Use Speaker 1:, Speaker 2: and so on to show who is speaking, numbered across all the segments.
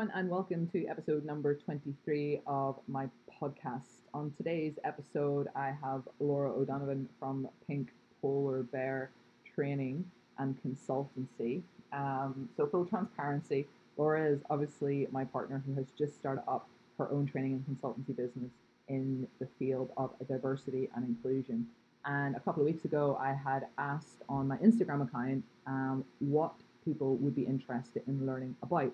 Speaker 1: everyone, and welcome to episode number 23 of my podcast. On today's episode, I have Laura O'Donovan from Pink Polar Bear Training and Consultancy. Um, so, full transparency, Laura is obviously my partner who has just started up her own training and consultancy business in the field of diversity and inclusion. And a couple of weeks ago, I had asked on my Instagram account um, what people would be interested in learning about.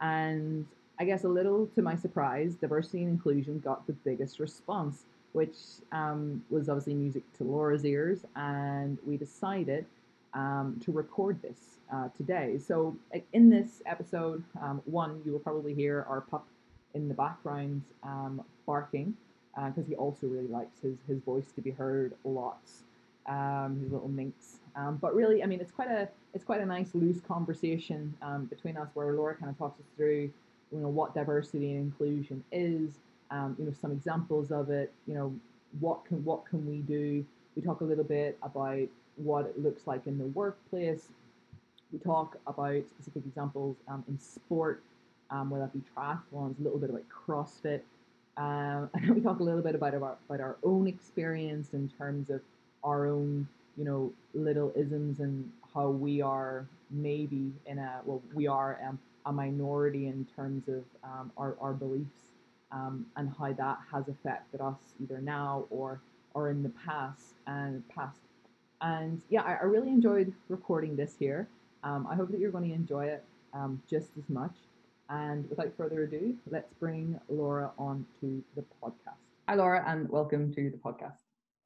Speaker 1: And I guess a little to my surprise, diversity and inclusion got the biggest response, which um, was obviously music to Laura's ears. And we decided um, to record this uh, today. So, in this episode, um, one, you will probably hear our pup in the background um, barking because uh, he also really likes his, his voice to be heard lots. Um, his little minx. Um, but really, I mean, it's quite a it's quite a nice loose conversation um, between us where Laura kind of talks us through, you know, what diversity and inclusion is, um, you know, some examples of it, you know, what can what can we do? We talk a little bit about what it looks like in the workplace. We talk about specific examples um, in sport, um, whether that be triathlons, a little bit about CrossFit. Um, and we talk a little bit about our, about our own experience in terms of our own, you know, little isms and how we are maybe in a well we are um, a minority in terms of um, our, our beliefs um, and how that has affected us either now or or in the past and past. And yeah I, I really enjoyed recording this here. Um, I hope that you're going to enjoy it um, just as much. And without further ado let's bring Laura on to the podcast. Hi Laura and welcome to the podcast.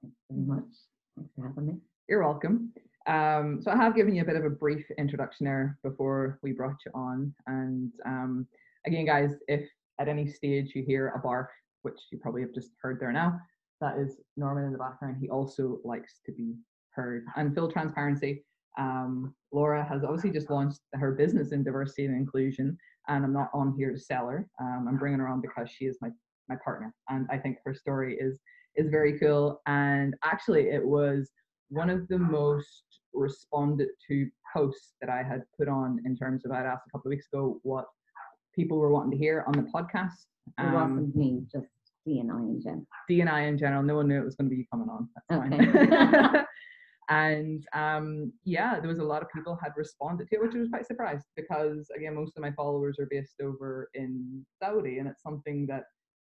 Speaker 2: Thanks very much. Thanks for having me
Speaker 1: you're welcome um, so I have given you a bit of a brief introduction there before we brought you on. And um, again, guys, if at any stage you hear a bark, which you probably have just heard there now, that is Norman in the background. He also likes to be heard. And full transparency, um, Laura has obviously just launched her business in diversity and inclusion, and I'm not on here to sell her. Um, I'm bringing her on because she is my my partner, and I think her story is is very cool. And actually, it was one of the most responded to posts that I had put on in terms of I'd asked a couple of weeks ago what people were wanting to hear on the podcast.
Speaker 2: Um, it wasn't me, just D and I in general.
Speaker 1: D and I in general. No one knew it was going to be coming on. That's okay. fine. and um, yeah, there was a lot of people had responded to it, which I was quite surprised because again, most of my followers are based over in Saudi, and it's something that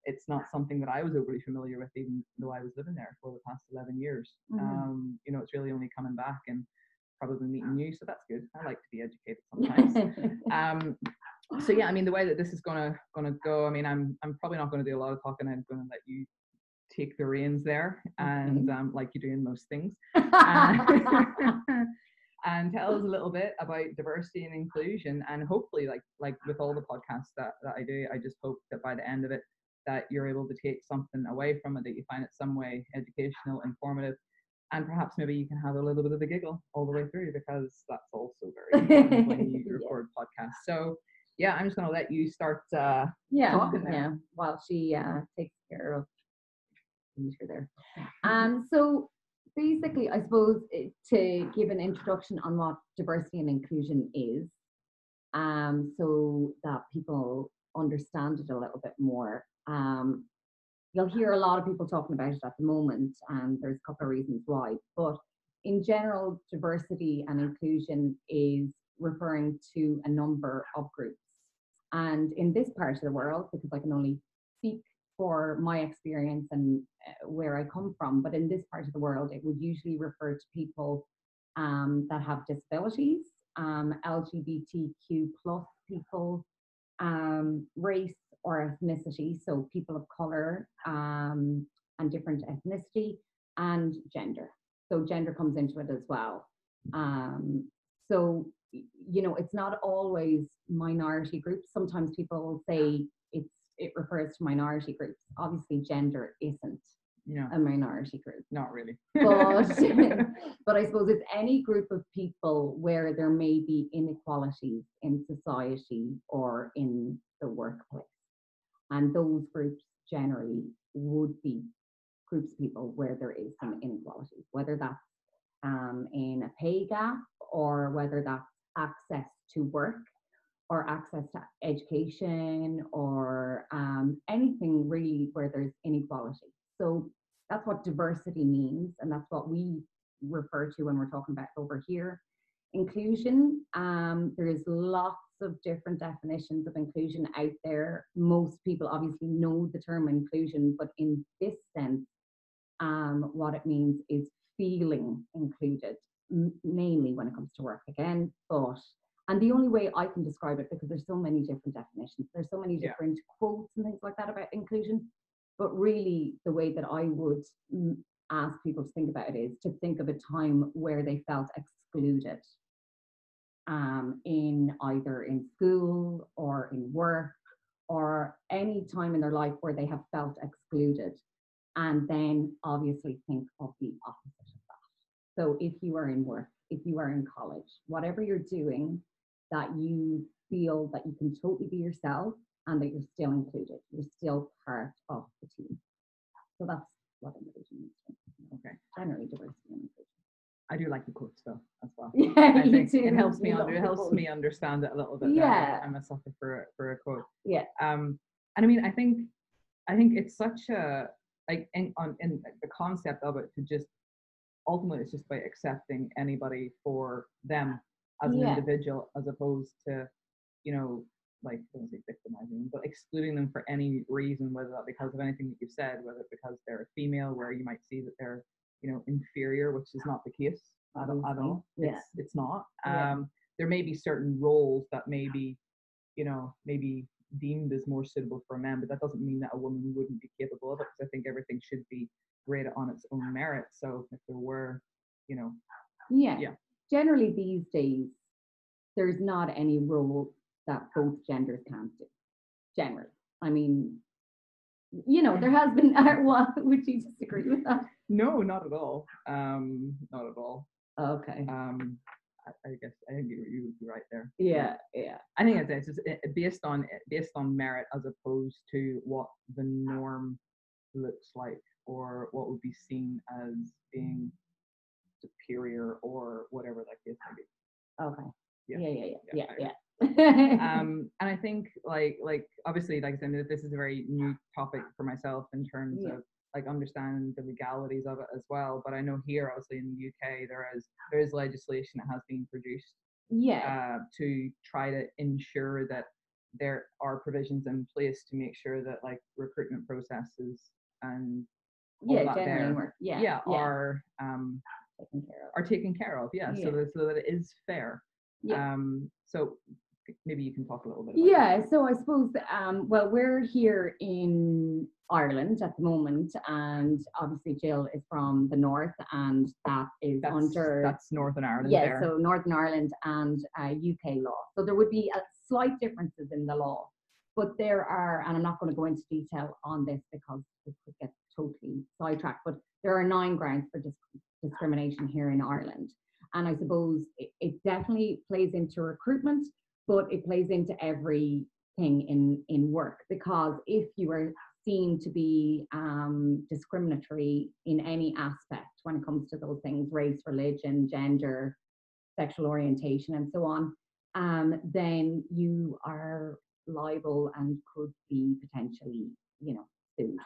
Speaker 1: it's not something that I was overly familiar with, even though I was living there for the past 11 years. Mm-hmm. Um, you know, it's really only coming back and probably meeting you, so that's good. I like to be educated sometimes. um, so yeah, I mean, the way that this is gonna gonna go, I mean, I'm I'm probably not going to do a lot of talking. I'm going to let you take the reins there, and um, like you do in most things. and tell us a little bit about diversity and inclusion and hopefully like like with all the podcasts that, that i do i just hope that by the end of it that you're able to take something away from it that you find it some way educational, informative, and perhaps maybe you can have a little bit of a giggle all the way through because that's also very important when you record yeah. podcasts. So yeah, I'm just going to let you start uh,
Speaker 2: yeah,
Speaker 1: talking there.
Speaker 2: Yeah, while she uh, takes care of her there. Um, so basically, I suppose eh, to give an introduction on what diversity and inclusion is, um, so that people understand it a little bit more. Um, you'll hear a lot of people talking about it at the moment, and there's a couple of reasons why. But in general, diversity and inclusion is referring to a number of groups. And in this part of the world, because I can only speak for my experience and uh, where I come from, but in this part of the world, it would usually refer to people um, that have disabilities, um, LGBTQ plus people, um, race or ethnicity, so people of color um, and different ethnicity, and gender. So gender comes into it as well. Um, so you know, it's not always minority groups. Sometimes people say it's it refers to minority groups. Obviously, gender isn't yeah. a minority group.
Speaker 1: Not really.
Speaker 2: but, but I suppose it's any group of people where there may be inequalities in society or in the workplace. And those groups generally would be groups of people where there is some inequality, whether that's um, in a pay gap or whether that's access to work or access to education or um, anything really where there's inequality. So that's what diversity means, and that's what we refer to when we're talking about over here. Inclusion, um, there is lots of different definitions of inclusion out there. Most people obviously know the term inclusion, but in this sense, um, what it means is feeling included, mainly when it comes to work again. But and the only way I can describe it because there's so many different definitions, there's so many
Speaker 1: Yeah.
Speaker 2: different quotes and things like that about inclusion. But really, the way that I would ask people to think about it is to think of a time where they felt excluded um, in either in school or in work or any time in their life where they have felt excluded. And then obviously think of the opposite of that. So if you are in work, if you are in college, whatever you're doing, that you feel that you can totally be yourself and that you're still included, you're still part of the team. So that's what I'm to me.
Speaker 1: Okay.
Speaker 2: Generally diversity and inclusion.
Speaker 1: I do like the quotes though as well.
Speaker 2: Yeah,
Speaker 1: I think
Speaker 2: do.
Speaker 1: it helps me under, it helps me understand it a little bit.
Speaker 2: Yeah.
Speaker 1: I'm a sucker for a, for a quote.
Speaker 2: Yeah.
Speaker 1: Um, and I mean, I think I think it's such a like in on in the concept of it to just ultimately it's just by accepting anybody for them as an
Speaker 2: Yeah.
Speaker 1: individual as opposed to you know like I don't say victimizing but excluding them for any reason, whether that because of anything that you've said, whether because they're a female, where you might see that they're you know inferior, which is not the case at, at
Speaker 2: Obviously,
Speaker 1: all.
Speaker 2: yeah.
Speaker 1: It's it's not.
Speaker 2: Yeah.
Speaker 1: Um, there may be certain roles that may be, you know, maybe deemed as more suitable for a man, but that doesn't mean that a woman wouldn't be capable of it. Because I think everything should be rated on its own merit. So if there were, you know,
Speaker 2: Yeah.
Speaker 1: Yeah.
Speaker 2: Generally, these days, there's not any role that both genders can't do. Generally, I mean, you know, there has been. What would you disagree with that?
Speaker 1: No, not at all. Um, not at all.
Speaker 2: Okay.
Speaker 1: Um, I, I guess I think you you would be right there.
Speaker 2: Yeah. Yeah.
Speaker 1: I think it's, it's just uh, based on based on merit as opposed to what the norm looks like or what would be seen as being superior or whatever that case may be.
Speaker 2: Okay.
Speaker 1: Yeah.
Speaker 2: Yeah. Yeah. Yeah.
Speaker 1: Yeah,
Speaker 2: Yeah. Yeah.
Speaker 1: Um, and I think like like obviously like I said, this is a very new topic for myself in terms
Speaker 2: Yeah.
Speaker 1: of like understand the legalities of it as well. But I know here, obviously in the UK, there is there is legislation that has been produced
Speaker 2: yeah.
Speaker 1: uh, to try to ensure that there are provisions in place to make sure that like recruitment processes and all
Speaker 2: Yeah. Generally,
Speaker 1: there,
Speaker 2: work. Yeah.
Speaker 1: yeah, are um,
Speaker 2: taken care of.
Speaker 1: are taken care of. Yeah,
Speaker 2: Yeah.
Speaker 1: so that so that it is fair.
Speaker 2: Yeah.
Speaker 1: Um, so maybe you can talk a little bit.
Speaker 2: Yeah, so I suppose, um, well, we're here in Ireland at the moment, and obviously Jill is from the north, and that is
Speaker 1: That's,
Speaker 2: under
Speaker 1: that's Northern Ireland
Speaker 2: yeah,
Speaker 1: there.
Speaker 2: so Northern Ireland and uh, UK law. So there would be slight differences in the law, but there are, and I'm not going to go into detail on this because it could get totally sidetracked. But there are nine grounds for dis- discrimination here in Ireland, and I suppose it, it definitely plays into recruitment, but it plays into everything in in work because if you are seen to be um, discriminatory in any aspect when it comes to those things race religion gender sexual orientation and so on um, then you are liable and could be potentially you know sued.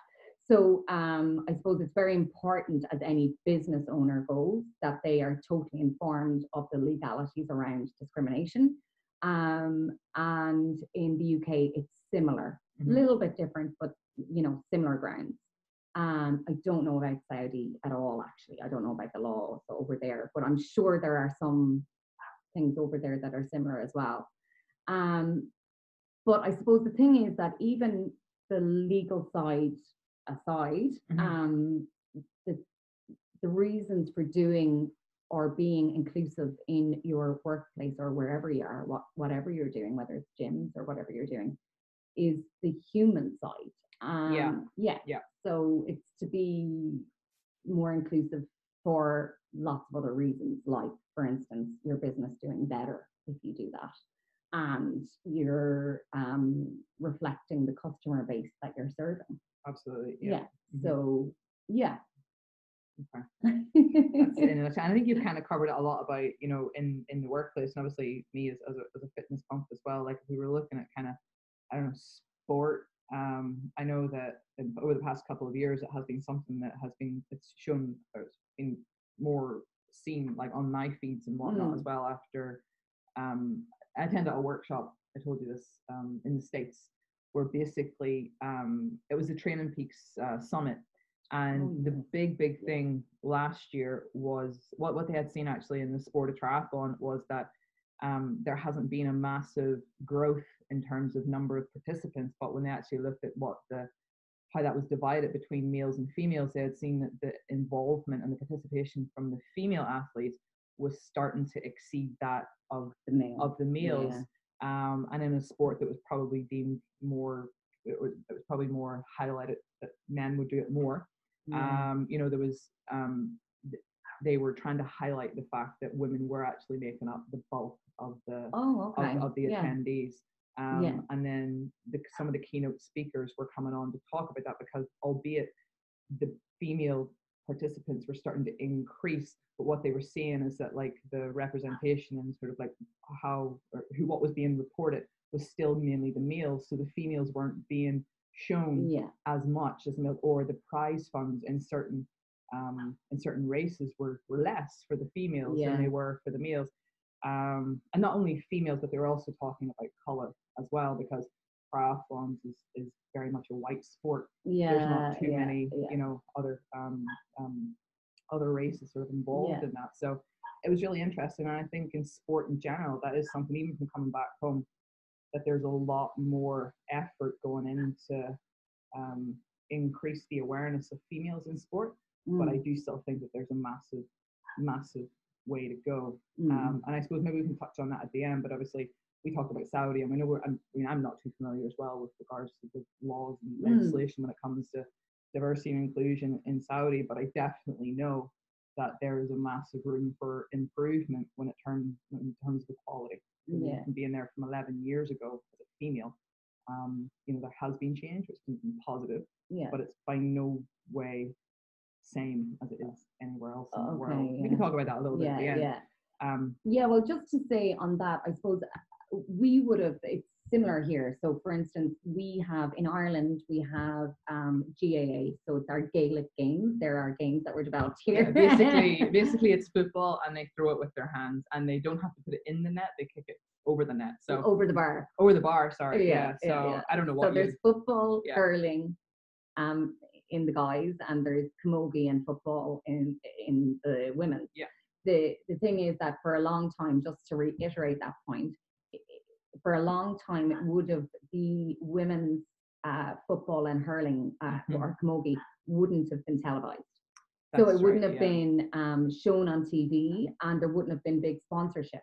Speaker 2: So um, i suppose it's very important as any business owner goes that they are totally informed of the legalities around discrimination um, and in the uk it's similar a
Speaker 1: Mhm.
Speaker 2: little bit different but you know similar grounds um, I don't know about Saudi at all, actually. I don't know about the law over there, but I'm sure there are some things over there that are similar as well. Um, but I suppose the thing is that even the legal side aside,
Speaker 1: Mhm.
Speaker 2: um, the, the reasons for doing or being inclusive in your workplace or wherever you are, what, whatever you're doing, whether it's gyms or whatever you're doing, is the human side. Um,
Speaker 1: Yeah.
Speaker 2: Yeah.
Speaker 1: Yeah.
Speaker 2: So it's to be more inclusive for lots of other reasons, like, for instance, your business doing better if you do that. And you're um, reflecting the customer base that you're serving.
Speaker 1: Absolutely.
Speaker 2: Yeah.
Speaker 1: Mhm.
Speaker 2: So, yeah.
Speaker 1: Okay. That's it in a. And I think you've kind of covered a lot about, you know, in in the workplace, and obviously me as, as, a, as a fitness pump as well. Like if we were looking at kind of, I don't know, sport. Um, I know that in- over the past couple of years, it has been something that has been it's shown or it's been more seen like on my feeds and whatnot
Speaker 2: Mm.
Speaker 1: as well. After um, I attended a workshop. I told you this um, in the states where basically um, it was the Training Peaks uh, Summit, and
Speaker 2: Oh,
Speaker 1: the big big thing last year was what what they had seen actually in the sport of triathlon was that um, there hasn't been a massive growth in terms of number of participants, but when they actually looked at what the how that was divided between males and females, they had seen that the involvement and the participation from the female athletes was starting to exceed that of
Speaker 2: the male.
Speaker 1: of the males
Speaker 2: Yeah.
Speaker 1: um, and in a sport that was probably deemed more it was, it was probably more highlighted that men would do it more. Um, you know there was um, they were trying to highlight the fact that women were actually making up the bulk of the
Speaker 2: oh, okay.
Speaker 1: of, of the
Speaker 2: yeah.
Speaker 1: attendees um,
Speaker 2: Yeah.
Speaker 1: and then the, some of the keynote speakers were coming on to talk about that because albeit the female participants were starting to increase but what they were seeing is that like the representation and sort of like how or who what was being reported was still mainly the males so the females weren't being shown
Speaker 2: Yeah.
Speaker 1: as much as male or the prize funds in certain um, in certain races were, were less for the females
Speaker 2: Yeah.
Speaker 1: than they were for the males um, and not only females but they were also talking about color as well because triathlons is, is very much a white sport
Speaker 2: Yeah.
Speaker 1: there's not too
Speaker 2: yeah,
Speaker 1: many you know other um, um, other races sort of involved in that so it was really interesting and i think in sport in general that is something even from coming back home that there's a lot more effort going into um, increase the awareness of females in sport but i
Speaker 2: Mm,
Speaker 1: do still think that there's a massive massive way to go
Speaker 2: mm.
Speaker 1: um, and I suppose maybe we can touch on that at the end, but obviously we talk about Saudi, and we know we're, I'm, I mean, I'm not too familiar as well with regards to the laws and
Speaker 2: Mm.
Speaker 1: legislation when it comes to diversity and inclusion in Saudi, but I definitely know that there is a massive room for improvement when it turns in terms of equality. I
Speaker 2: Yeah.
Speaker 1: Being there from 11 years ago as a female, um, you know, there has been change, which has been positive,
Speaker 2: yeah.
Speaker 1: but it's by no way same as it is anywhere else in the world.
Speaker 2: Okay,
Speaker 1: We can talk about that a little bit
Speaker 2: yeah. Yeah.
Speaker 1: Um,
Speaker 2: Yeah, well, just to say on that, I suppose uh, we would have, it's similar here. So, for instance, we have in Ireland, we have um, GAA, so it's our Gaelic games. There are games that were developed here.
Speaker 1: Yeah, basically, basically it's football, and they throw it with their hands, and they don't have to put it in the net; they kick it over the net. So
Speaker 2: over the bar.
Speaker 1: over the bar. Sorry.
Speaker 2: Yeah,
Speaker 1: Yeah. so
Speaker 2: yeah.
Speaker 1: I don't know what.
Speaker 2: So
Speaker 1: there's
Speaker 2: football,
Speaker 1: Yeah.
Speaker 2: hurling, um, in the guys, and there's camogie and football in in the women.
Speaker 1: Yeah.
Speaker 2: The the thing is that for a long time, just to reiterate that point, for a long time it would have the women's uh, football and hurling uh,
Speaker 1: Mhm.
Speaker 2: or camogie wouldn't have been televised. so
Speaker 1: that's
Speaker 2: it wouldn't
Speaker 1: right,
Speaker 2: have
Speaker 1: yeah.
Speaker 2: been um, shown on TV, and there wouldn't have been big sponsorship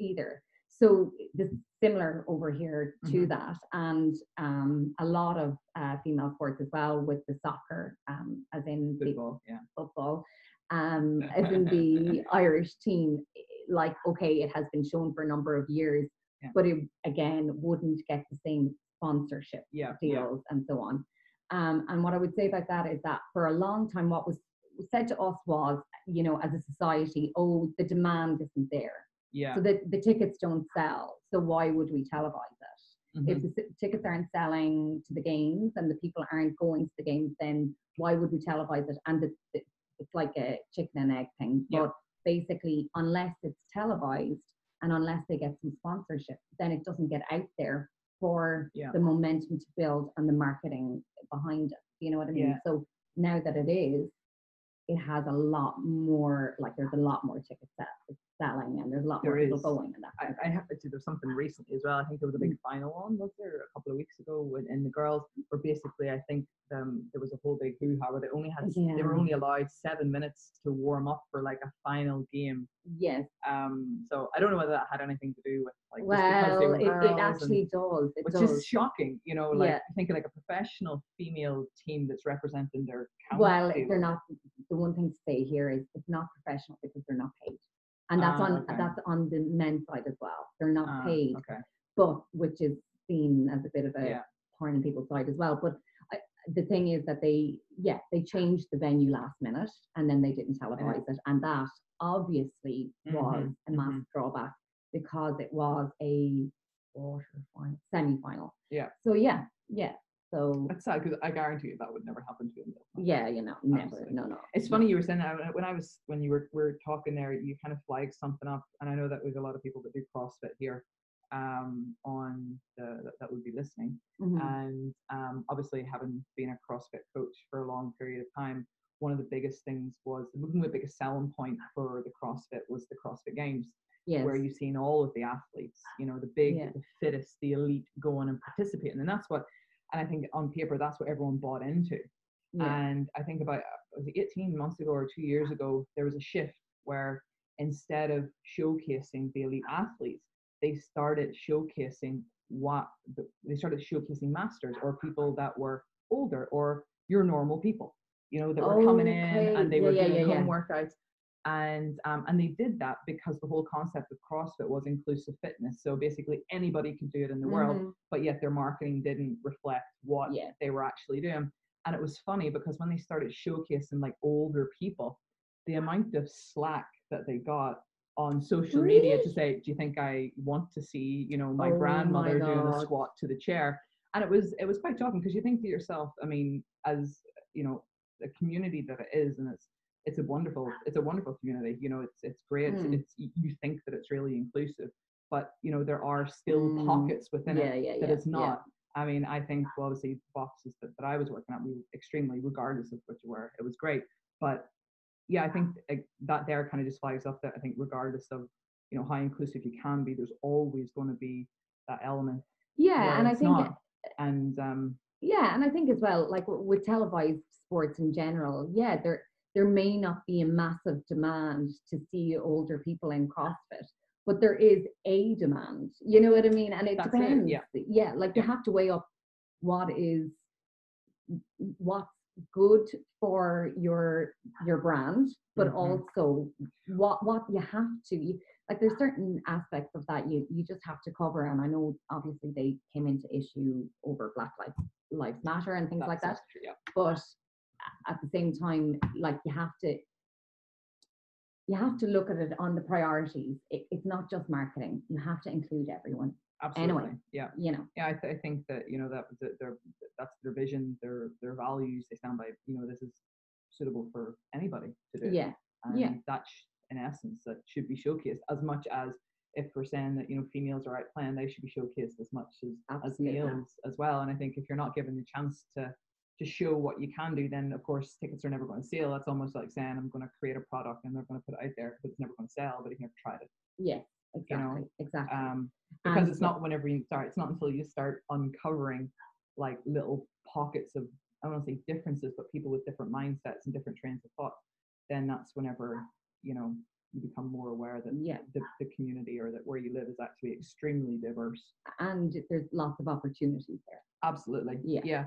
Speaker 2: either. So this is similar over here to
Speaker 1: Mhm.
Speaker 2: that, and um, a lot of uh, female sports as well, with the soccer, um, as in the
Speaker 1: football. Yeah.
Speaker 2: football, um, as in the Irish team. Like, okay, it has been shown for a number of years,
Speaker 1: Yeah.
Speaker 2: but it again wouldn't get the same sponsorship
Speaker 1: Yeah.
Speaker 2: Deals and so on. Um, and what I would say about that is that for a long time, what was said to us was, you know, as a society, oh, the demand isn't there.
Speaker 1: Yeah.
Speaker 2: So the, the tickets don't sell. So why would we televise it?
Speaker 1: mhm,
Speaker 2: If the tickets aren't selling to the games and the people aren't going to the games, then why would we televise it? And it's, it's it's like a chicken and egg thing.
Speaker 1: Yeah.
Speaker 2: But basically, unless it's televised and unless they get some sponsorship, then it doesn't get out there for
Speaker 1: Yeah.
Speaker 2: the momentum to build and the marketing behind it. You know what I mean?
Speaker 1: Yeah.
Speaker 2: So now that it is, it has a lot more, like there's a lot more tickets that it's selling and there's a lot more
Speaker 1: There
Speaker 2: people
Speaker 1: is.
Speaker 2: going and that.
Speaker 1: I, I have to say there's something recently as well. I think there was a big final on, was there, a couple of weeks ago when, in the girls, were basically I think um, there was a whole big hoo ha where they only had, s- they were only allowed seven minutes to warm up for like a final game.
Speaker 2: Yes.
Speaker 1: Um, so I don't know whether that had anything to do with like
Speaker 2: Well, it, it
Speaker 1: and-
Speaker 2: actually does. It
Speaker 1: which
Speaker 2: does.
Speaker 1: is shocking, you know, like
Speaker 2: Yeah.
Speaker 1: thinking like a professional female team that's representing their county.
Speaker 2: well, they're not. The one thing to say here is it's not professional because they're not paid, and that's
Speaker 1: Ah,
Speaker 2: on
Speaker 1: okay.
Speaker 2: that's on the men's side as well. They're not
Speaker 1: Ah,
Speaker 2: paid,
Speaker 1: Okay.
Speaker 2: but which is seen as a bit of a
Speaker 1: Yeah.
Speaker 2: thorn in people's side as well. But I, the thing is that they, yeah, they changed the venue last minute and then they didn't televise it. And that obviously was
Speaker 1: Mhm,
Speaker 2: a massive drawback because it was a quarter final, semi final.
Speaker 1: Yeah.
Speaker 2: So, yeah, yeah. So,
Speaker 1: That's sad because I guarantee you that would never happen to him.
Speaker 2: yeah, you know, never.
Speaker 1: Absolutely.
Speaker 2: No, no.
Speaker 1: It's funny you were saying that when I was when you were were talking there, you kind of flagged something up, and I know that there's a lot of people that do CrossFit here um, on the that, that would be listening,
Speaker 2: Mhm.
Speaker 1: and um, obviously having been a CrossFit coach for a long period of time, one of the biggest things was one of the biggest selling point for the CrossFit was the CrossFit Games,
Speaker 2: yes.
Speaker 1: where you've seen all of the athletes, you know, the big,
Speaker 2: Yeah.
Speaker 1: the fittest, the elite go on and participate, and that's what, and I think on paper that's what everyone bought into.
Speaker 2: yeah.
Speaker 1: And I think about was it 18 months ago or two years ago, there was a shift where instead of showcasing the elite athletes, they started showcasing what the, they started showcasing masters or people that were older or your normal people, you know, that were coming oh, in
Speaker 2: Okay,
Speaker 1: and they
Speaker 2: yeah,
Speaker 1: were
Speaker 2: yeah,
Speaker 1: doing
Speaker 2: yeah,
Speaker 1: home workouts. And um, and they did that because the whole concept of CrossFit was inclusive fitness. So basically anybody could do it in the world
Speaker 2: Mhm.
Speaker 1: but yet their marketing didn't reflect what
Speaker 2: Yeah.
Speaker 1: they were actually doing. And it was funny because when they started showcasing like older people, the amount of slack that they got on social media to say, Do you think I want to see, you know, my
Speaker 2: Oh my
Speaker 1: grandmother doing a squat to the chair? And it was it was quite shocking because you think to yourself, I mean, as you know, the community that it is, and it's it's a wonderful it's a wonderful community. You know, it's it's great.
Speaker 2: Mm.
Speaker 1: It's you you think that it's really inclusive, but you know there are still
Speaker 2: Mm,
Speaker 1: pockets within it
Speaker 2: yeah, yeah,
Speaker 1: that
Speaker 2: yeah,
Speaker 1: it's
Speaker 2: yeah.
Speaker 1: not. I mean, I think well, obviously the boxes that, that I was working at, we were extremely, regardless of what you were, it was great. But yeah, I think uh, that there kind of just flags up that I think regardless of you know how inclusive you can be, there's always going to be that element.
Speaker 2: Yeah, and I think
Speaker 1: not. and um,
Speaker 2: Yeah, and I think as well, like with televised sports in general, yeah, there there may not be a massive demand to see older people in CrossFit, but there is a demand. You know what I mean? And it
Speaker 1: That's it,
Speaker 2: depends.
Speaker 1: yeah.
Speaker 2: yeah, like you have to weigh up what is what's good for your your brand, but
Speaker 1: Mhm.
Speaker 2: also what what you have to you, like there's certain aspects of that you you just have to cover. And I know obviously they came into issue over Black Lives Lives Matter and things like that
Speaker 1: true, yeah.
Speaker 2: but at the same time like you have to you have to look at it on the priorities it, it's not just marketing you have to include everyone
Speaker 1: Absolutely. Yeah.
Speaker 2: you know
Speaker 1: Yeah, I, th- I think that you know that their that's their vision, their their values. They stand by. You know, this is suitable for anybody to do.
Speaker 2: yeah
Speaker 1: and
Speaker 2: yeah.
Speaker 1: that sh- in essence that should be showcased as much as if we're saying that you know females are out playing, they should be showcased as much as as males as well. And I think if you're not given the chance to to show what you can do, then of course tickets are never going to sell. That's almost like saying I'm going to create a product and they're going to put it out there, but it's never going to sell. But you never tried it,
Speaker 2: yeah
Speaker 1: you know,
Speaker 2: exactly exactly
Speaker 1: um, because
Speaker 2: And
Speaker 1: it's not whenever you start. It's not until you start uncovering like little pockets of I don't want to say differences, but people with different mindsets and different trains of thought. Then that's whenever you know you become more aware that
Speaker 2: yeah
Speaker 1: the, the community or that where you live is actually extremely diverse.
Speaker 2: and there's lots of opportunities there
Speaker 1: Absolutely.
Speaker 2: Yeah.
Speaker 1: Yeah.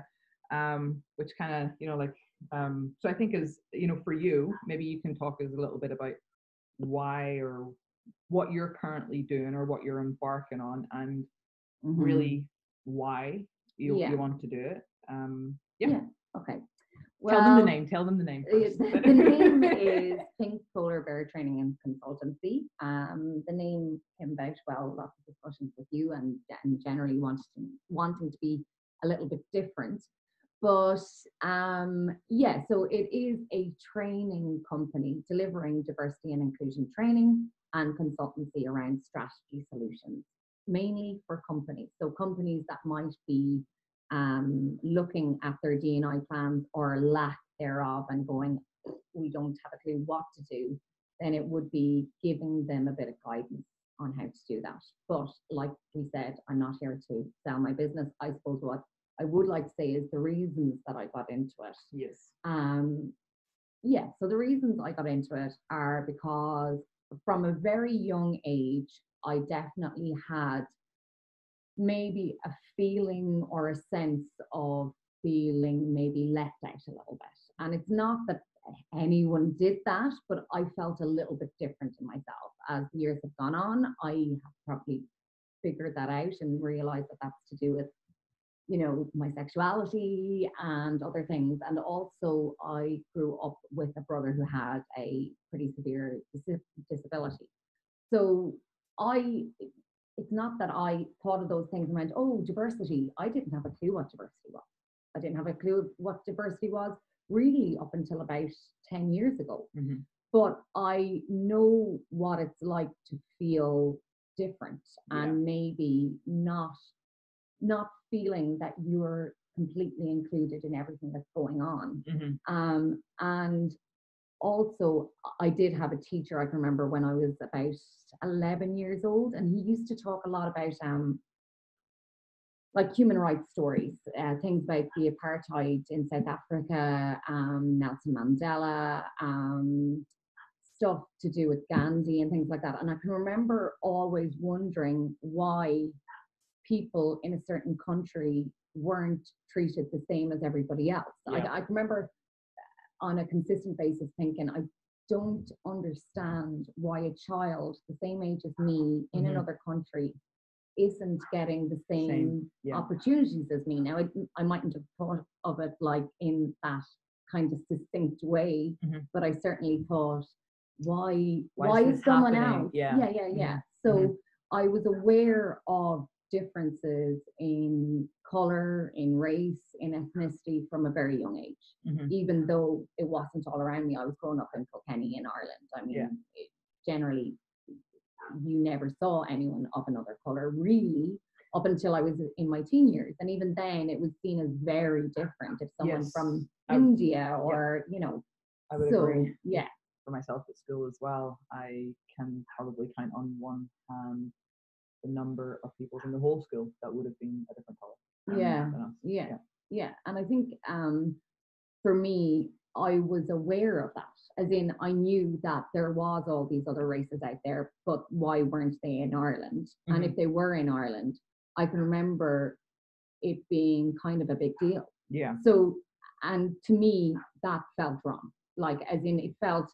Speaker 1: Um, which kind of, you know, like, um, so I think is, you know, for you, maybe you can talk us a little bit about why or what you're currently doing or what you're embarking on and
Speaker 2: Mhm.
Speaker 1: really why you,
Speaker 2: Yeah.
Speaker 1: you want to do it. Um, yeah.
Speaker 2: Yeah. okay
Speaker 1: Tell them the name. Tell them the name.
Speaker 2: The name is Pink Polar Bear Training and Consultancy. Um, the name came about well, lots of discussions with you, and, and generally wanting wanting to be a little bit different. But um, yeah, so it is a training company delivering diversity and inclusion training and consultancy around strategy solutions, mainly for companies. So companies that might be um, looking at their D&I plans or lack thereof and going, we don't have a clue what to do, then it would be giving them a bit of guidance on how to do that. But like we said, I'm not here to sell my business. I suppose what I would like to say is the reasons that I got into it.
Speaker 1: yes.
Speaker 2: Um, yeah, so the reasons I got into it are because from a very young age, I definitely had maybe a feeling or a sense of feeling maybe left out a little bit. And it's not that anyone did that, but I felt a little bit different in myself. As years have gone on, I have probably figured that out and realized that that's to do with you know, my sexuality and other things. And also, I grew up with a brother who had a pretty severe dis- disability. So I, it's not that I thought of those things and went, oh, diversity. I didn't have a clue what diversity was. I didn't have a clue what diversity was really up until about 10 years ago.
Speaker 1: Mhm.
Speaker 2: But I know what it's like to feel different
Speaker 1: Yeah.
Speaker 2: and maybe not not feeling that you're completely included in everything that's going on.
Speaker 1: Mhm.
Speaker 2: Um, and also, I did have a teacher I can remember when I was about 11 years old, and he used to talk a lot about um, like human rights stories, uh, things about the apartheid in South Africa, um, Nelson Mandela, um, stuff to do with Gandhi and things like that. And I can remember always wondering why people in a certain country weren't treated the same as everybody else.
Speaker 1: Yeah.
Speaker 2: I, I remember on a consistent basis thinking, I don't understand why a child the same age as me in
Speaker 1: Mhm.
Speaker 2: another country isn't getting the same,
Speaker 1: Same, yeah.
Speaker 2: opportunities as me. Now, I, I mightn't have thought of it like in that kind of succinct way,
Speaker 1: Mhm.
Speaker 2: but I certainly thought, why,
Speaker 1: Why
Speaker 2: why,
Speaker 1: is
Speaker 2: someone
Speaker 1: happening?
Speaker 2: else?
Speaker 1: Yeah.
Speaker 2: yeah, yeah, yeah. So
Speaker 1: Mhm.
Speaker 2: I was aware of differences in color, in race, in ethnicity from a very young age
Speaker 1: Mhm.
Speaker 2: even though it wasn't all around me. I was growing up in Kilkenny in Ireland. I mean,
Speaker 1: Yeah.
Speaker 2: it, generally, you never saw anyone of another color really up until I was in my teen years. And even then, it was seen as very different if someone
Speaker 1: Yes,
Speaker 2: from
Speaker 1: I-
Speaker 2: India or, you know,
Speaker 1: I would
Speaker 2: so
Speaker 1: agree.
Speaker 2: yeah,
Speaker 1: For myself at school as well, I can probably count on one hand the number of people in the whole school that would have been a different color. um,
Speaker 2: Yeah,
Speaker 1: than
Speaker 2: yeah, yeah. And I think um, for me, I was aware of that. As in, I knew that there was all these other races out there, but why weren't they in Ireland? And if they were in Ireland, I can remember it being kind of a big deal.
Speaker 1: Yeah.
Speaker 2: So, and to me, that felt wrong. Like, as in, it felt,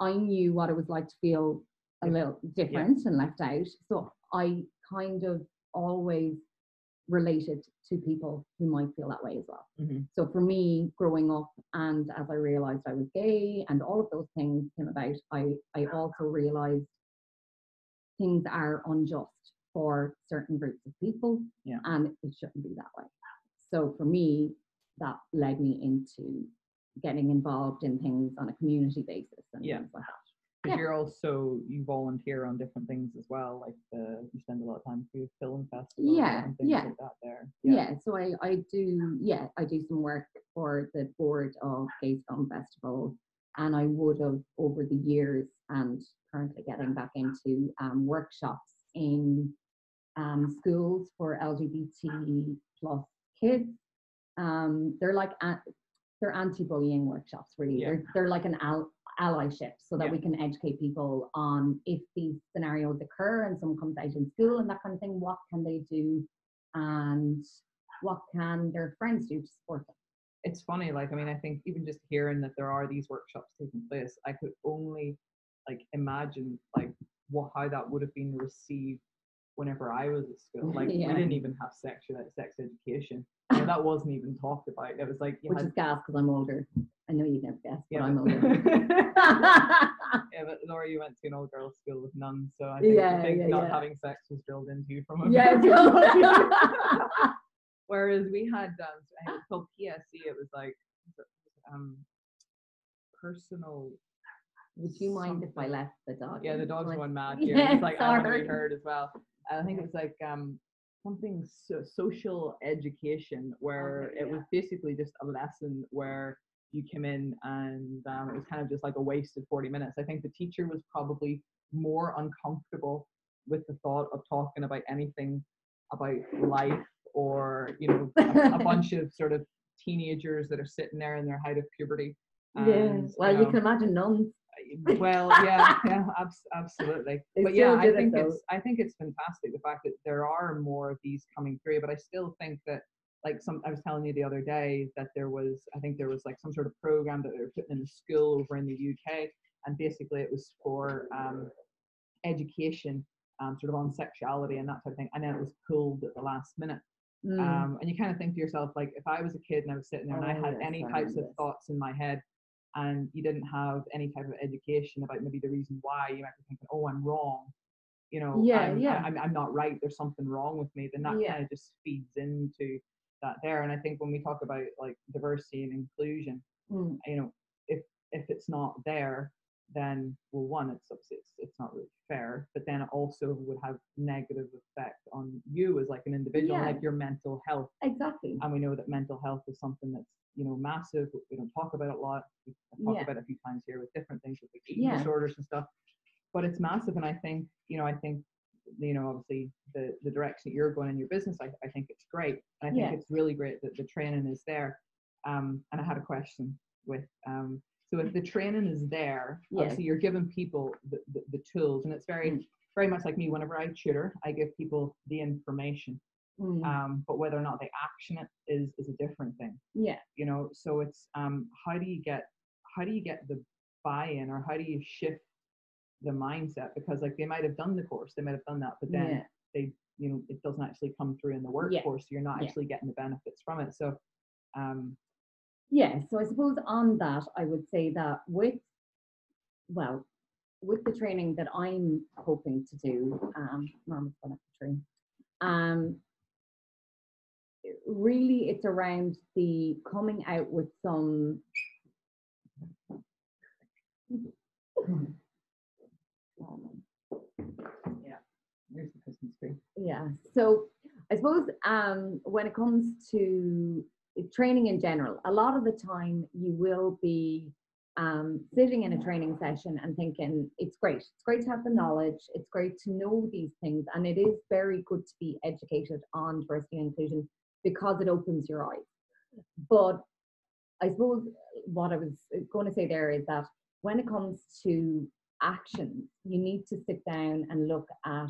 Speaker 2: I knew what it was like to feel a little different and left out. So I kind of always related to people who might feel that way as well.
Speaker 1: Mhm.
Speaker 2: So for me, growing up, and as I realized I was gay, and all of those things came about, I I also realized things are unjust for certain groups of people,
Speaker 1: Yeah.
Speaker 2: and it shouldn't be that way. So for me, that led me into getting involved in things on a community basis and
Speaker 1: Yeah.
Speaker 2: things like that.
Speaker 1: Because
Speaker 2: Yeah.
Speaker 1: you're also you volunteer on different things as well, like the you spend a lot of time for film festival
Speaker 2: Yeah,
Speaker 1: and things
Speaker 2: yeah.
Speaker 1: like that there.
Speaker 2: Yeah. so I, I do, yeah, I do some work for the board of GAZE Film Festival, and I would have over the years and currently getting back into um, workshops in um, schools for LGBT plus kids. Um, they're like a- they're anti-bullying workshops, really.
Speaker 1: Yeah.
Speaker 2: They're they're like an al- allyship, so that
Speaker 1: Yeah.
Speaker 2: we can educate people on if these scenarios occur and someone comes out in school and that kind of thing, what can they do and what can their friends do to support them?
Speaker 1: it's funny like i mean i think even just hearing that there are these workshops taking place i could only like imagine like what how that would have been received whenever i was at school like
Speaker 2: Yeah.
Speaker 1: we didn't even have sex sex education know, that wasn't even talked about it was like you
Speaker 2: Which
Speaker 1: had,
Speaker 2: is gas because I'm older. I know you'd never guess, but
Speaker 1: yeah,
Speaker 2: I'm
Speaker 1: but-
Speaker 2: older.
Speaker 1: yeah but laura you went to an all girls school with nuns so i think, I think
Speaker 2: yeah,
Speaker 1: not
Speaker 2: yeah.
Speaker 1: having sex was drilled into you from a
Speaker 2: yeah.
Speaker 1: Whereas we had um, I think it was called PSC. It was like um, personal.
Speaker 2: Would you mind if I left the dog?
Speaker 1: Yeah, the dog's
Speaker 2: Like-
Speaker 1: going mad.
Speaker 2: Yeah,
Speaker 1: It's like I want to be
Speaker 2: sorry.
Speaker 1: heard as well. And I think it was like um, something so, social education where
Speaker 2: Okay,
Speaker 1: it
Speaker 2: yeah.
Speaker 1: was basically just a lesson where you came in and um, it was kind of just like a wasted 40 minutes. I think the teacher was probably more uncomfortable with the thought of talking about anything about life or you know a, a bunch of sort of teenagers that are sitting there in their height of puberty.
Speaker 2: Yeah.
Speaker 1: and,
Speaker 2: Well, you
Speaker 1: know,
Speaker 2: can imagine nuns.
Speaker 1: Well, yeah, yeah, abs- absolutely.
Speaker 2: They
Speaker 1: but yeah, I
Speaker 2: did it,
Speaker 1: think it's I think it's fantastic the fact that there are more of these coming through. But I still think that like some I was telling you the other day that there was I think there was like some sort of program that they were putting in a school over in the UK, and basically it was for um, education, um, sort of on sexuality and that type of thing, and then it was pulled at the last minute.
Speaker 2: Mm.
Speaker 1: Um, and you kind of think to yourself, like, if I was a kid and I was sitting there and I
Speaker 2: Oh,
Speaker 1: had
Speaker 2: yes,
Speaker 1: any
Speaker 2: I
Speaker 1: types of
Speaker 2: this.
Speaker 1: thoughts in my head, and you didn't have any type of education about maybe the reason why, you might be thinking, oh, I'm wrong. You know,
Speaker 2: Yeah,
Speaker 1: I'm,
Speaker 2: yeah.
Speaker 1: I'm, I'm not right. There's something wrong with me. Then that
Speaker 2: Yeah.
Speaker 1: kind of just feeds into that there. And I think when we talk about like diversity and inclusion,
Speaker 2: Mm.
Speaker 1: you know, if if it's not there, then well, one, it's it's, it's not really fair, but then it also would have negative effect on you as like an individual,
Speaker 2: Yeah.
Speaker 1: like your mental health.
Speaker 2: Exactly.
Speaker 1: And we know that mental health is something that's you know massive. We don't talk about it a lot. We talk
Speaker 2: Yeah.
Speaker 1: about it a few times here with different things, with like eating
Speaker 2: Yeah.
Speaker 1: disorders and stuff. But it's massive, and I think you know, I think you know, obviously the the direction that you're going in your business, I, I think it's great. And I think
Speaker 2: Yeah.
Speaker 1: it's really great that the training is there. Um, and I had a question with um, so if the training is there,
Speaker 2: Yes.
Speaker 1: obviously you're giving people the, the, the tools, and it's very
Speaker 2: Mm.
Speaker 1: very much like me. Whenever I tutor, I give people the information,
Speaker 2: Mm.
Speaker 1: um, but whether or not they action it is is a different thing.
Speaker 2: yeah.
Speaker 1: You know, so it's um, how do you get how do you get the buy-in, or how do you shift the mindset? Because like they might have done the course, they might have done that, but then
Speaker 2: Yeah.
Speaker 1: they you know it doesn't actually come through in the
Speaker 2: Yeah.
Speaker 1: workforce. So you're not
Speaker 2: Yeah.
Speaker 1: actually getting the benefits from it. So um,
Speaker 2: Yeah, so I suppose on that, I would say that with, well, with the training that I'm hoping to do, um, Norman's up the tree, um, really it's around the coming out with some.
Speaker 1: there's the Christmas tree.
Speaker 2: Yeah. So I suppose um, when it comes to training in general, a lot of the time you will be um, sitting in a training session and thinking it's great. It's great to have the knowledge. It's great to know these things, and it is very good to be educated on diversity and inclusion because it opens your eyes. But I suppose what I was going to say there is that when it comes to action, you need to sit down and look at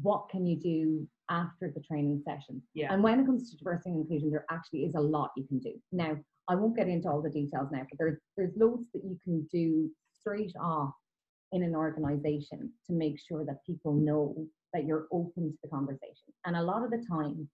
Speaker 2: what can you do after the training session.
Speaker 1: Yeah.
Speaker 2: And when it comes to diversity and inclusion, there actually is a lot you can do. Now, I won't get into all the details now, but there's there's loads that you can do straight off in an organization to make sure that people know that you're open to the conversation. And a lot of the time,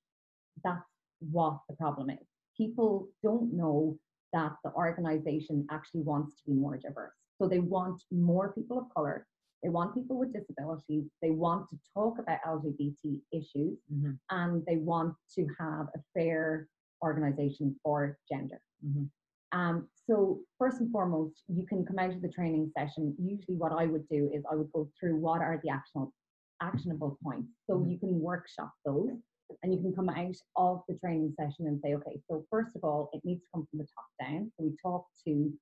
Speaker 2: that's what the problem is. People don't know that the organization actually wants to be more diverse. So they want more people of color, they want people with disabilities, they want to talk about LGBT issues,
Speaker 1: Mhm.
Speaker 2: and they want to have a fair organization for gender.
Speaker 1: Mhm.
Speaker 2: Um, so first and foremost, you can come out of the training session. Usually, what I would do is I would go through what are the actionable actionable points. So
Speaker 1: Mhm.
Speaker 2: you can workshop those, and you can come out of the training session and say, okay, so first of all, it needs to come from the top down. So we talk to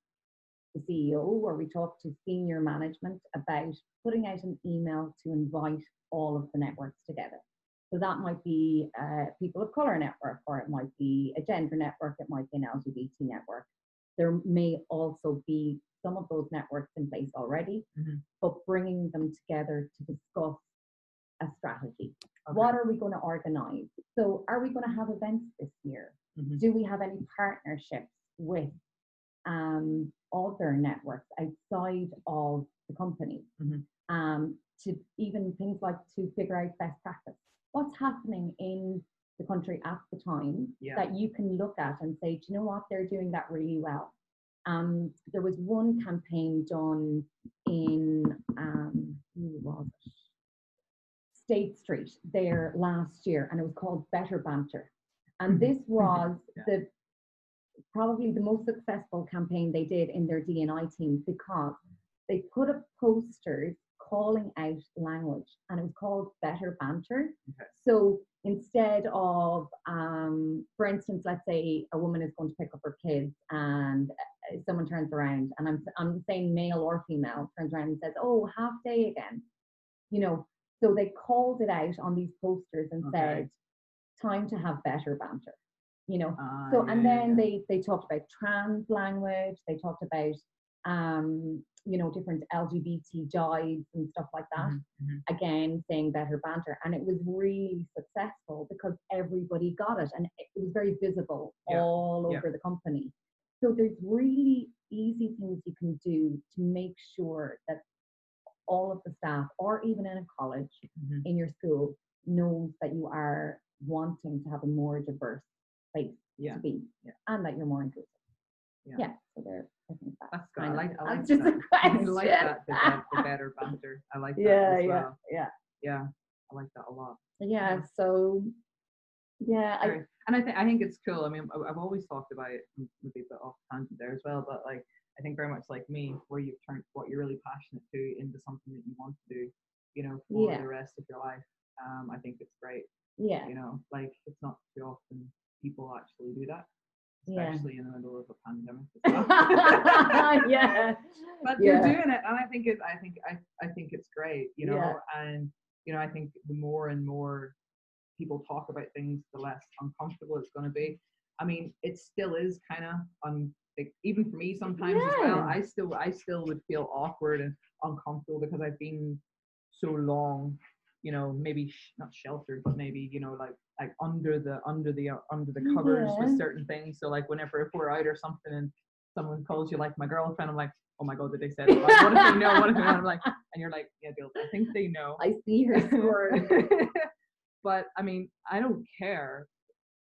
Speaker 2: the CEO or we talk to senior management about putting out an email to invite all of the networks together. So that might be a people of color network, or it might be a gender network, it might be an LGBT network. There may also be some of those networks in place already,
Speaker 1: Mhm.
Speaker 2: but bringing them together to discuss a strategy.
Speaker 1: Okay.
Speaker 2: What are we going to organize? So, are we going to have events this year?
Speaker 1: Mhm.
Speaker 2: Do we have any partnerships with um, other networks outside of the company?
Speaker 1: Mhm.
Speaker 2: Um, to even things like to figure out best practice. What's happening in the country at the time
Speaker 1: Yeah.
Speaker 2: that you can look at and say, do you know what, they're doing that really well. Um, there was one campaign done in um, who was it? State Street there last year, and it was called Better Banter. And this was
Speaker 1: Yeah.
Speaker 2: the probably the most successful campaign they did in their D&I team because they put up posters calling out language, and it was called Better Banter.
Speaker 1: Okay.
Speaker 2: So instead of, um, for instance, let's say a woman is going to pick up her kids and uh, someone turns around, and I'm, I'm saying male or female, turns around and says, Oh, half day again. You know, so they called it out on these posters and
Speaker 1: Okay.
Speaker 2: said, Time to have better banter. You know,
Speaker 1: Ah,
Speaker 2: so and
Speaker 1: yeah,
Speaker 2: then
Speaker 1: yeah.
Speaker 2: they they talked about trans language, they talked about um, you know, different LGBT jives and stuff like that
Speaker 1: Mhm, mhm.
Speaker 2: again saying better banter and it was really successful because everybody got it and it was very visible
Speaker 1: Yeah,
Speaker 2: all
Speaker 1: yeah.
Speaker 2: over the company so there's really easy things you can do to make sure that all of staff or even in a college
Speaker 1: Mhm.
Speaker 2: in your school knows that you are wanting to have a more diverse space
Speaker 1: Yeah.
Speaker 2: to be,
Speaker 1: Yeah.
Speaker 2: and that you're more inclusive.
Speaker 1: Yeah.
Speaker 2: so there, I think that's,
Speaker 1: That's good. I like. I like that. I like that. The, the better banter. I like that
Speaker 2: yeah,
Speaker 1: as
Speaker 2: yeah,
Speaker 1: well.
Speaker 2: yeah,
Speaker 1: Yeah, I like that a lot.
Speaker 2: yeah. So, yeah, I,
Speaker 1: and I think I think it's cool. I mean, I've always talked about it, maybe a bit off tangent there as well, but like I think very much like me, where you've turned what you're really passionate to into something that you want to do, you know, for
Speaker 2: Yeah.
Speaker 1: the rest of your life. Um, I think it's great.
Speaker 2: yeah,
Speaker 1: You know, like it's not too often people actually do that,
Speaker 2: Yeah.
Speaker 1: especially in the middle of a pandemic. as well.
Speaker 2: yeah,
Speaker 1: but
Speaker 2: Yeah.
Speaker 1: you're doing it, and I think it. I think I. I think it's great. You know,
Speaker 2: Yeah.
Speaker 1: and you know, I think the more and more people talk about things, the less uncomfortable it's going to be. I mean, it still is kind of un. Like, even for me, sometimes as well, I still, I still would feel awkward and uncomfortable because I've been so long, you know, maybe sh- not sheltered, but maybe you know, like like under the under the uh, under the covers
Speaker 2: Yeah.
Speaker 1: with certain things. So like whenever if we're out or something and someone calls you like my girlfriend, I'm like, oh my god, did they say it? Like, what if they know? What if they know? I'm like, and you're like, yeah, Bill, I think they know.
Speaker 2: I see her scoring.
Speaker 1: but I mean, I don't care.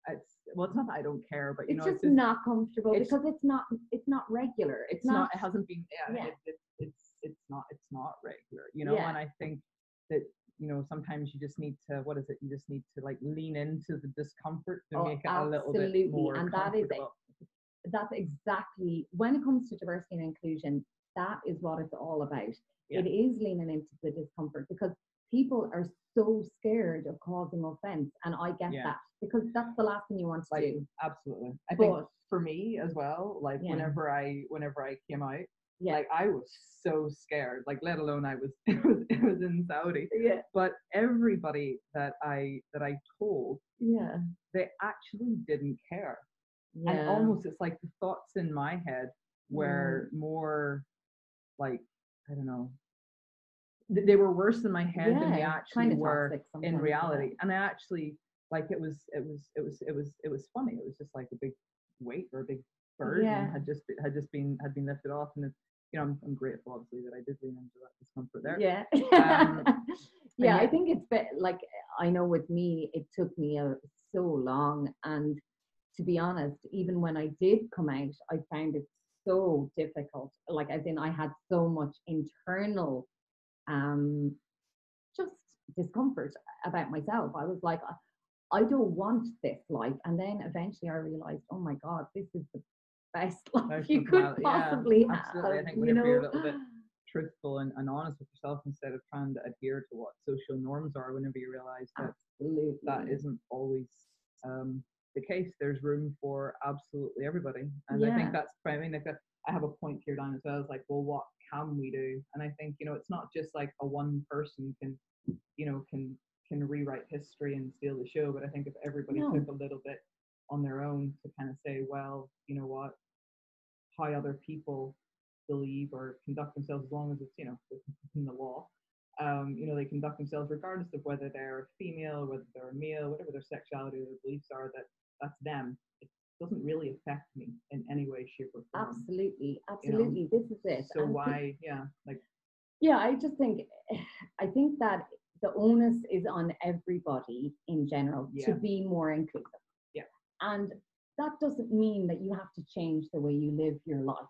Speaker 1: It's well, it's not that I don't care, but you
Speaker 2: it's
Speaker 1: know,
Speaker 2: just
Speaker 1: it's just,
Speaker 2: not comfortable
Speaker 1: it's-
Speaker 2: because it's not it's not regular.
Speaker 1: it's not, It hasn't been. Yeah,
Speaker 2: Yeah.
Speaker 1: It, it, it's it's not. It's not regular. You know,
Speaker 2: Yeah.
Speaker 1: and I think that you know sometimes you just need to. What is it? You just need to like lean into the discomfort to
Speaker 2: Oh,
Speaker 1: make it a little bit more
Speaker 2: and that is it. that's exactly when it comes to diversity and inclusion that is what it's all about
Speaker 1: Yeah.
Speaker 2: it is leaning into the discomfort because people are so scared of causing offense and i get
Speaker 1: Yeah.
Speaker 2: that because that's the last thing you want to
Speaker 1: like
Speaker 2: do.
Speaker 1: absolutely. I think for me as well like
Speaker 2: Yeah.
Speaker 1: whenever i whenever i came out
Speaker 2: yeah.
Speaker 1: like i was so scared like let alone i was it was it was in saudi.
Speaker 2: Yeah.
Speaker 1: But everybody that i that i told
Speaker 2: yeah.
Speaker 1: they actually didn't care.
Speaker 2: Yeah.
Speaker 1: and almost it's like the thoughts in my head were more like i don't know th- they were worse in my head than they actually were in
Speaker 2: yeah.
Speaker 1: reality. And i actually like it was it was it was it was it was funny. It was just like a big weight or a big burden
Speaker 2: Yeah.
Speaker 1: had just had just been had been lifted off. And it's you know I'm, I'm grateful obviously that i did lean into that discomfort there.
Speaker 2: Yeah.
Speaker 1: Um,
Speaker 2: yeah i
Speaker 1: yeah.
Speaker 2: think it's be- like i know with me it took me a, so long. And to be honest even when i did come out i found it so difficult. Like as in i had so much internal um just discomfort about myself i was like i don't want this life and then eventually i realized oh my god this is the best life you could
Speaker 1: possibly yeah,
Speaker 2: possibly
Speaker 1: absolutely. I
Speaker 2: have
Speaker 1: think
Speaker 2: you
Speaker 1: whenever you're a little bit truthful and, and honest with yourself instead of trying to adhere to what social norms are whenever you realize that
Speaker 2: Absolutely.
Speaker 1: that isn't always um, the case. There's room for absolutely everybody, and I think that's. I mean, like I have a point here down as well. It's like, well, what can we do? And I think you know, it's not just like a one person can, you know, can can rewrite history and steal the show. But I think if everybody
Speaker 2: No.
Speaker 1: took a little bit on their own to kind of say, well, you know what, how other people believe or conduct themselves, as long as it's you know within the law, um, you know, they conduct themselves regardless of whether they're female, whether they're male, whatever their sexuality or their beliefs are, that that's them. Doesn't really affect me in any way, shape, or form.
Speaker 2: Absolutely,
Speaker 1: you know,
Speaker 2: absolutely. This is it.
Speaker 1: So
Speaker 2: And
Speaker 1: why, yeah, like
Speaker 2: Yeah, I just think, I think that the onus is on everybody in general
Speaker 1: Yeah.
Speaker 2: to be more inclusive.
Speaker 1: Yeah.
Speaker 2: And that doesn't mean that you have to change the way you live your life.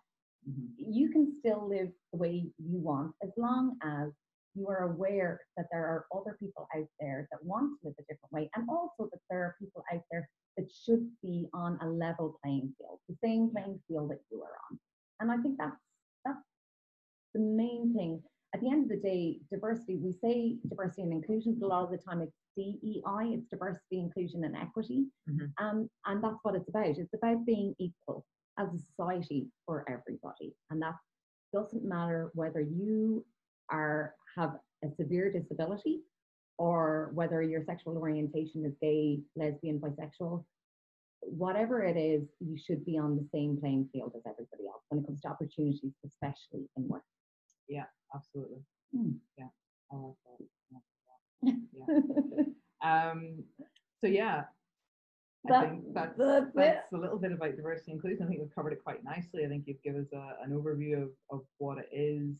Speaker 1: mhm,
Speaker 2: You can still live the way you want as long as you are aware that there are other people out there that want to live a different way, and also that there are people out there that should be on a level playing field, the same playing field that you are on. And I think that's that's the main thing. At the end of the day, diversity, we say diversity and inclusion, but a lot of the time it's DEI, it's diversity, inclusion, and equity.
Speaker 1: Mhm.
Speaker 2: Um, and that's what it's about. It's about being equal as a society for everybody. And that doesn't matter whether you are have a severe disability or whether your sexual orientation is gay, lesbian, bisexual, whatever it is, you should be on the same playing field as everybody else when it comes to opportunities, especially in work.
Speaker 1: Yeah, absolutely,
Speaker 2: Hmm.
Speaker 1: yeah, I like that. Yeah. Um, so yeah, I think that's
Speaker 2: that's
Speaker 1: that's a little bit about diversity and inclusion. I think we've covered it quite nicely. I think you've given us a, an overview of, of what it is,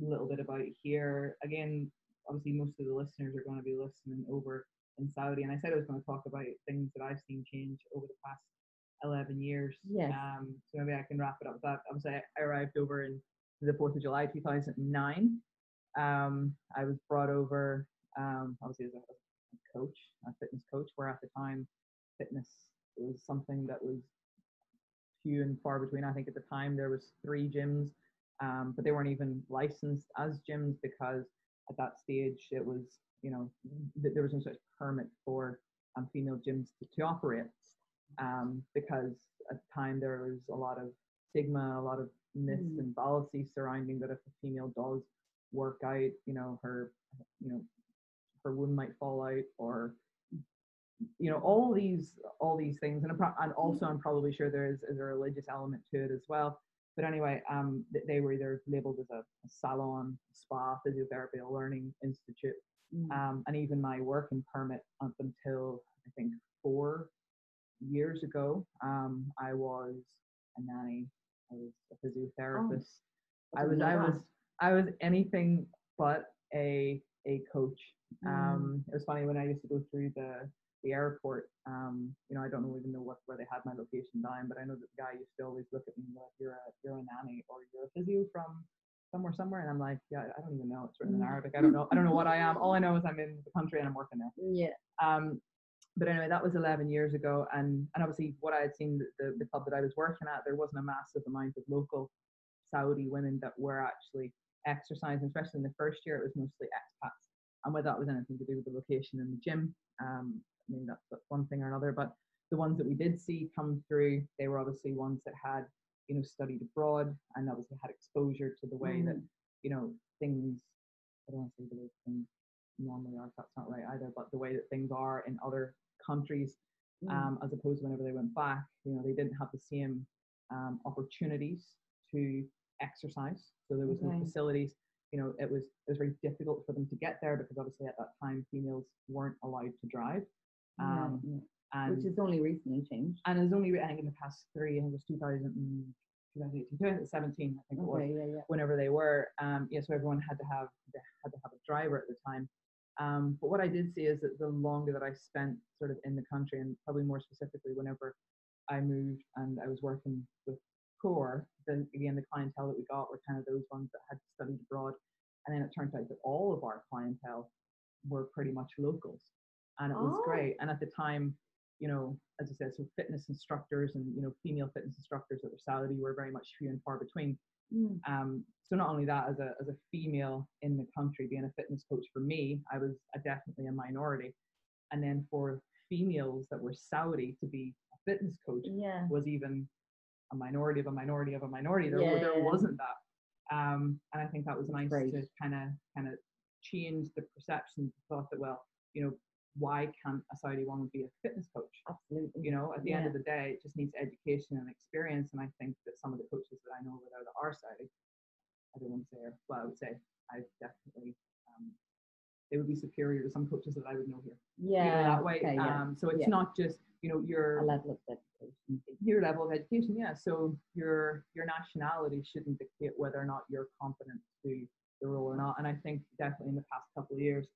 Speaker 1: a little bit about here. Again, obviously most of the listeners are going to be listening over in Saudi, and I said I was going to talk about things that I've seen change over the past 11 years.
Speaker 2: Yes.
Speaker 1: Um, so maybe I can wrap it up with that. Obviously, I I arrived over in the 4th of July 2009. Um, I was brought over, um, obviously, as a, a coach, a fitness coach, where at the time, fitness was something that was few and far between. I think at the time there was three gyms, um, but they weren't even licensed as gyms because at that stage it was, you know, th- there was no such permit for um, female gyms to, to operate um, because at the time there was a lot of stigma, a lot of myths
Speaker 2: Mm.
Speaker 1: and fallacies surrounding that if a female does work out, you know, her, you know, her womb might fall out or you know all these all these things. And, I'm pro- and also i'm probably sure there is, is a religious element to it as well but anyway um they were either labeled as a, a salon spa physiotherapy a learning institute
Speaker 2: Mm.
Speaker 1: um, and even my working permit up until I think four years ago, um, I was a nanny, I was a physiotherapist, I was I was I was anything but a a coach.
Speaker 2: Mm.
Speaker 1: Um, it was funny when I used to go through the the airport. Um, you know, I don't know even know what where they had my location down, but I know that the guy used to always look at me like, "You're a you're a nanny or you're a physio from somewhere somewhere," and I'm like, "Yeah, I don't even know. It's written in
Speaker 2: Mm.
Speaker 1: Arabic. I don't know. I don't know what I am. All I know is I'm in the country and I'm working there."
Speaker 2: Yeah.
Speaker 1: Um, but anyway, that was 11 years ago, and and obviously what I had seen the, the, the club that I was working at, there wasn't a massive amount of local Saudi women that were actually exercising, especially in the first year. It was mostly expats, and whether that was anything to do with the location in the gym, um, I mean that's, that's one thing or another. But the ones that we did see come through, they were obviously ones that had you know studied abroad and obviously had exposure to the way that
Speaker 2: Mm.
Speaker 1: you know things. I don't want to say the way things normally are. That's not right either. But the way that things are in other countries,
Speaker 2: Mm.
Speaker 1: um, as opposed to whenever they went back, you know, they didn't have the same um, opportunities to exercise. So there was no facilities. You know, it was it was very difficult for them to get there because obviously at that time females weren't allowed to drive. Um,
Speaker 2: yeah.
Speaker 1: and
Speaker 2: Which has only recently changed.
Speaker 1: and it's only I think in the past three, I think it was 2000 2018, 2017, I think it was
Speaker 2: Okay, yeah, yeah.
Speaker 1: whenever they were. Um, yeah, so everyone had to have they had to have a driver at the time. Um, but what I did see is that the longer that I spent sort of in the country, and probably more specifically whenever I moved and I was working with Core, then again the clientele that we got were kind of those ones that had studied abroad, and then it turned out that all of our clientele were pretty much locals, and it was
Speaker 2: Oh.
Speaker 1: great. And at the time, you know, as I said, so fitness instructors and you know female fitness instructors that were Saudi were very much few and far between.
Speaker 2: Mm.
Speaker 1: Um, so not only that, as a as a female in the country, being a fitness coach for me, I was a, definitely a minority. And then for females that were Saudi to be a fitness coach
Speaker 2: Yeah.
Speaker 1: was even a minority of a minority of a minority. There, wa- there wasn't that. Um, and I think that was nice
Speaker 2: great.
Speaker 1: to kind of kind of change the perception. Thought that well, you know, why can't a Saudi woman be a fitness coach?
Speaker 2: Absolutely.
Speaker 1: you know, at the end of the day, it just needs education and experience. And I think that some of the coaches that I know that are the R side, I don't want to say, well, I would say I definitely, um, they would be superior to some coaches that I would know here. you know,
Speaker 2: Yeah.
Speaker 1: that way.
Speaker 2: okay, yeah.
Speaker 1: Um, so it's
Speaker 2: yeah.
Speaker 1: not just, you know, your
Speaker 2: A level of dedication.
Speaker 1: your level of education, yeah. So your your nationality shouldn't dictate whether or not you're competent to do the role or not. And I think definitely in the past couple of years,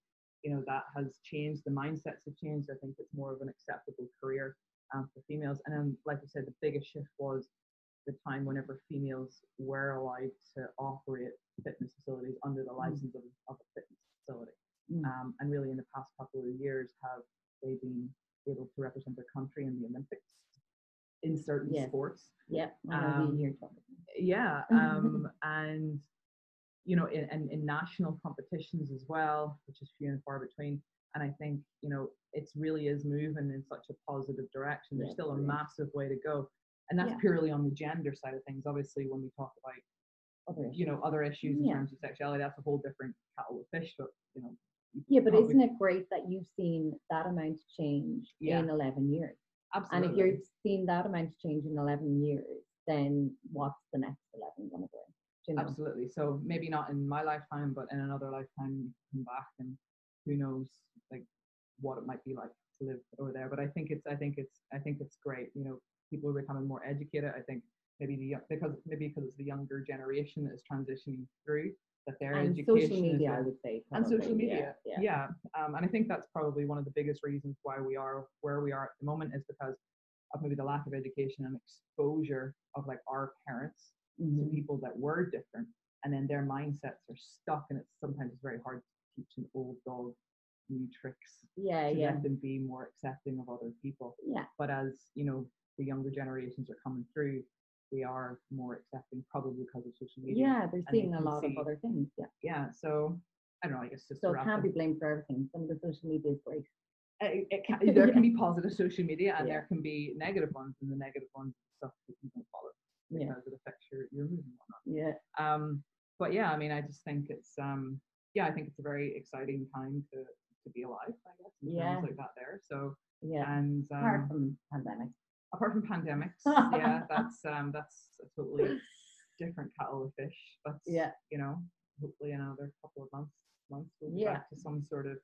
Speaker 1: you know, that has changed. The mindsets have changed. I think it's more of an acceptable career um, for females. And then, like I said, the biggest shift was the time whenever females were allowed to operate fitness facilities under the license of, of a fitness facility.
Speaker 2: Mm.
Speaker 1: Um, and really, in the past couple of years, have they been able to represent their country in the Olympics in certain sports?
Speaker 2: Yeah.
Speaker 1: Um,
Speaker 2: year talking.
Speaker 1: Yeah, um, and you know, in, in, in national competitions as well, which is few and far between. And I think you know, it's really is moving in such a positive direction. There's
Speaker 2: Yeah,
Speaker 1: still a
Speaker 2: brilliant.
Speaker 1: massive way to go, and that's
Speaker 2: Yeah.
Speaker 1: purely on the gender side of things. Obviously, when we talk about
Speaker 2: Other
Speaker 1: you know other issues in
Speaker 2: Yeah.
Speaker 1: terms of sexuality, that's a whole different kettle of fish. But you know,
Speaker 2: Yeah, but isn't it great that you've seen that amount of change
Speaker 1: Yeah.
Speaker 2: in 11 years?
Speaker 1: absolutely.
Speaker 2: And if you've seen that amount of change in 11 years, then what's the next 11 going to bring? Do You know?
Speaker 1: Absolutely. So maybe not in my lifetime, but in another lifetime, you come back and who knows, like what it might be like to live over there. But I think it's, I think it's, I think it's great. You know, people are becoming more educated. I think maybe the because maybe because it's the younger generation that is transitioning through that there
Speaker 2: And
Speaker 1: education
Speaker 2: social media, I would say.
Speaker 1: and social media.
Speaker 2: Yeah.
Speaker 1: Yeah. Um, and I think that's probably one of the biggest reasons why we are where we are at the moment is because of maybe the lack of education and exposure of like our parents to
Speaker 2: Mhm.
Speaker 1: people that were different, and then their mindsets are stuck, and it's sometimes it's very hard to teach an old dog new tricks
Speaker 2: Yeah,
Speaker 1: to
Speaker 2: yeah,
Speaker 1: let them be more accepting of other people.
Speaker 2: yeah.
Speaker 1: But as you know, the younger generations are coming through, they are more accepting, probably because of social media.
Speaker 2: Yeah, they're
Speaker 1: they
Speaker 2: seeing a lot
Speaker 1: see-
Speaker 2: of other things. Yeah.
Speaker 1: Yeah. So I don't know. I guess just
Speaker 2: So it can't be blamed for everything. Some of the social media is great.
Speaker 1: it, it can, there can be positive social media and
Speaker 2: Yeah.
Speaker 1: there can be negative ones, and the negative ones stuff that you don't follow
Speaker 2: Yeah.
Speaker 1: it affects your your mood and whatnot.
Speaker 2: Yeah.
Speaker 1: Um, but yeah, I mean, I just think it's um, yeah, I think it's a very exciting time to to be alive. I guess
Speaker 2: Yeah.
Speaker 1: like that there. So
Speaker 2: Yeah.
Speaker 1: and um,
Speaker 2: Apart from pandemic.
Speaker 1: Apart from pandemics, yeah, that's um, that's a totally different kettle of fish. But
Speaker 2: Yeah.
Speaker 1: you know, hopefully in another couple of months, months we'll be
Speaker 2: Yeah.
Speaker 1: back to some sort of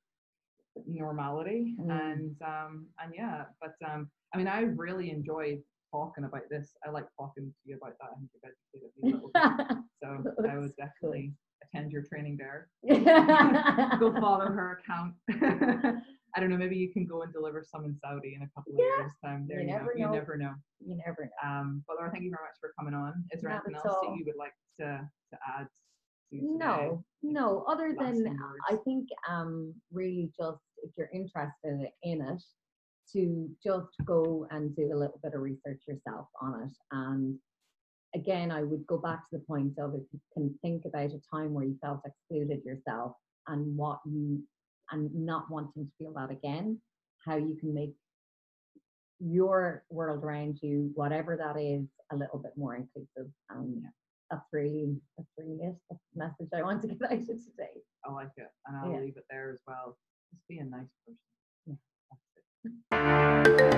Speaker 1: normality.
Speaker 2: Mm.
Speaker 1: And um, and yeah, but um, I mean, I really enjoyed talking about this. I like talking to you about that. I think you've educated me a little bit. So I would definitely attend your training there. Go follow her account. I don't know. Maybe you can go and deliver some in Saudi in a couple of
Speaker 2: Yeah,
Speaker 1: years' time. There
Speaker 2: you
Speaker 1: you,
Speaker 2: never
Speaker 1: go.
Speaker 2: know.
Speaker 1: You never know.
Speaker 2: You never know.
Speaker 1: Um, but Laura, thank you very much for coming on. Is there
Speaker 2: Not
Speaker 1: anything else
Speaker 2: all.
Speaker 1: that you would like to to add? To?
Speaker 2: No, no. Other than I think um really just if you're interested in it, to just go and do a little bit of research yourself on it. And again, I would go back to the point of if you can think about a time where you felt excluded yourself and what you and not wanting to feel that again, how you can make your world around you, whatever that is, a little bit more inclusive. Um, yeah. That's really, that's really it. That's the message I want to get out of today.
Speaker 1: I like it. And I'll
Speaker 2: yeah.
Speaker 1: leave it there as well. Just be a nice person. Yeah, that's it.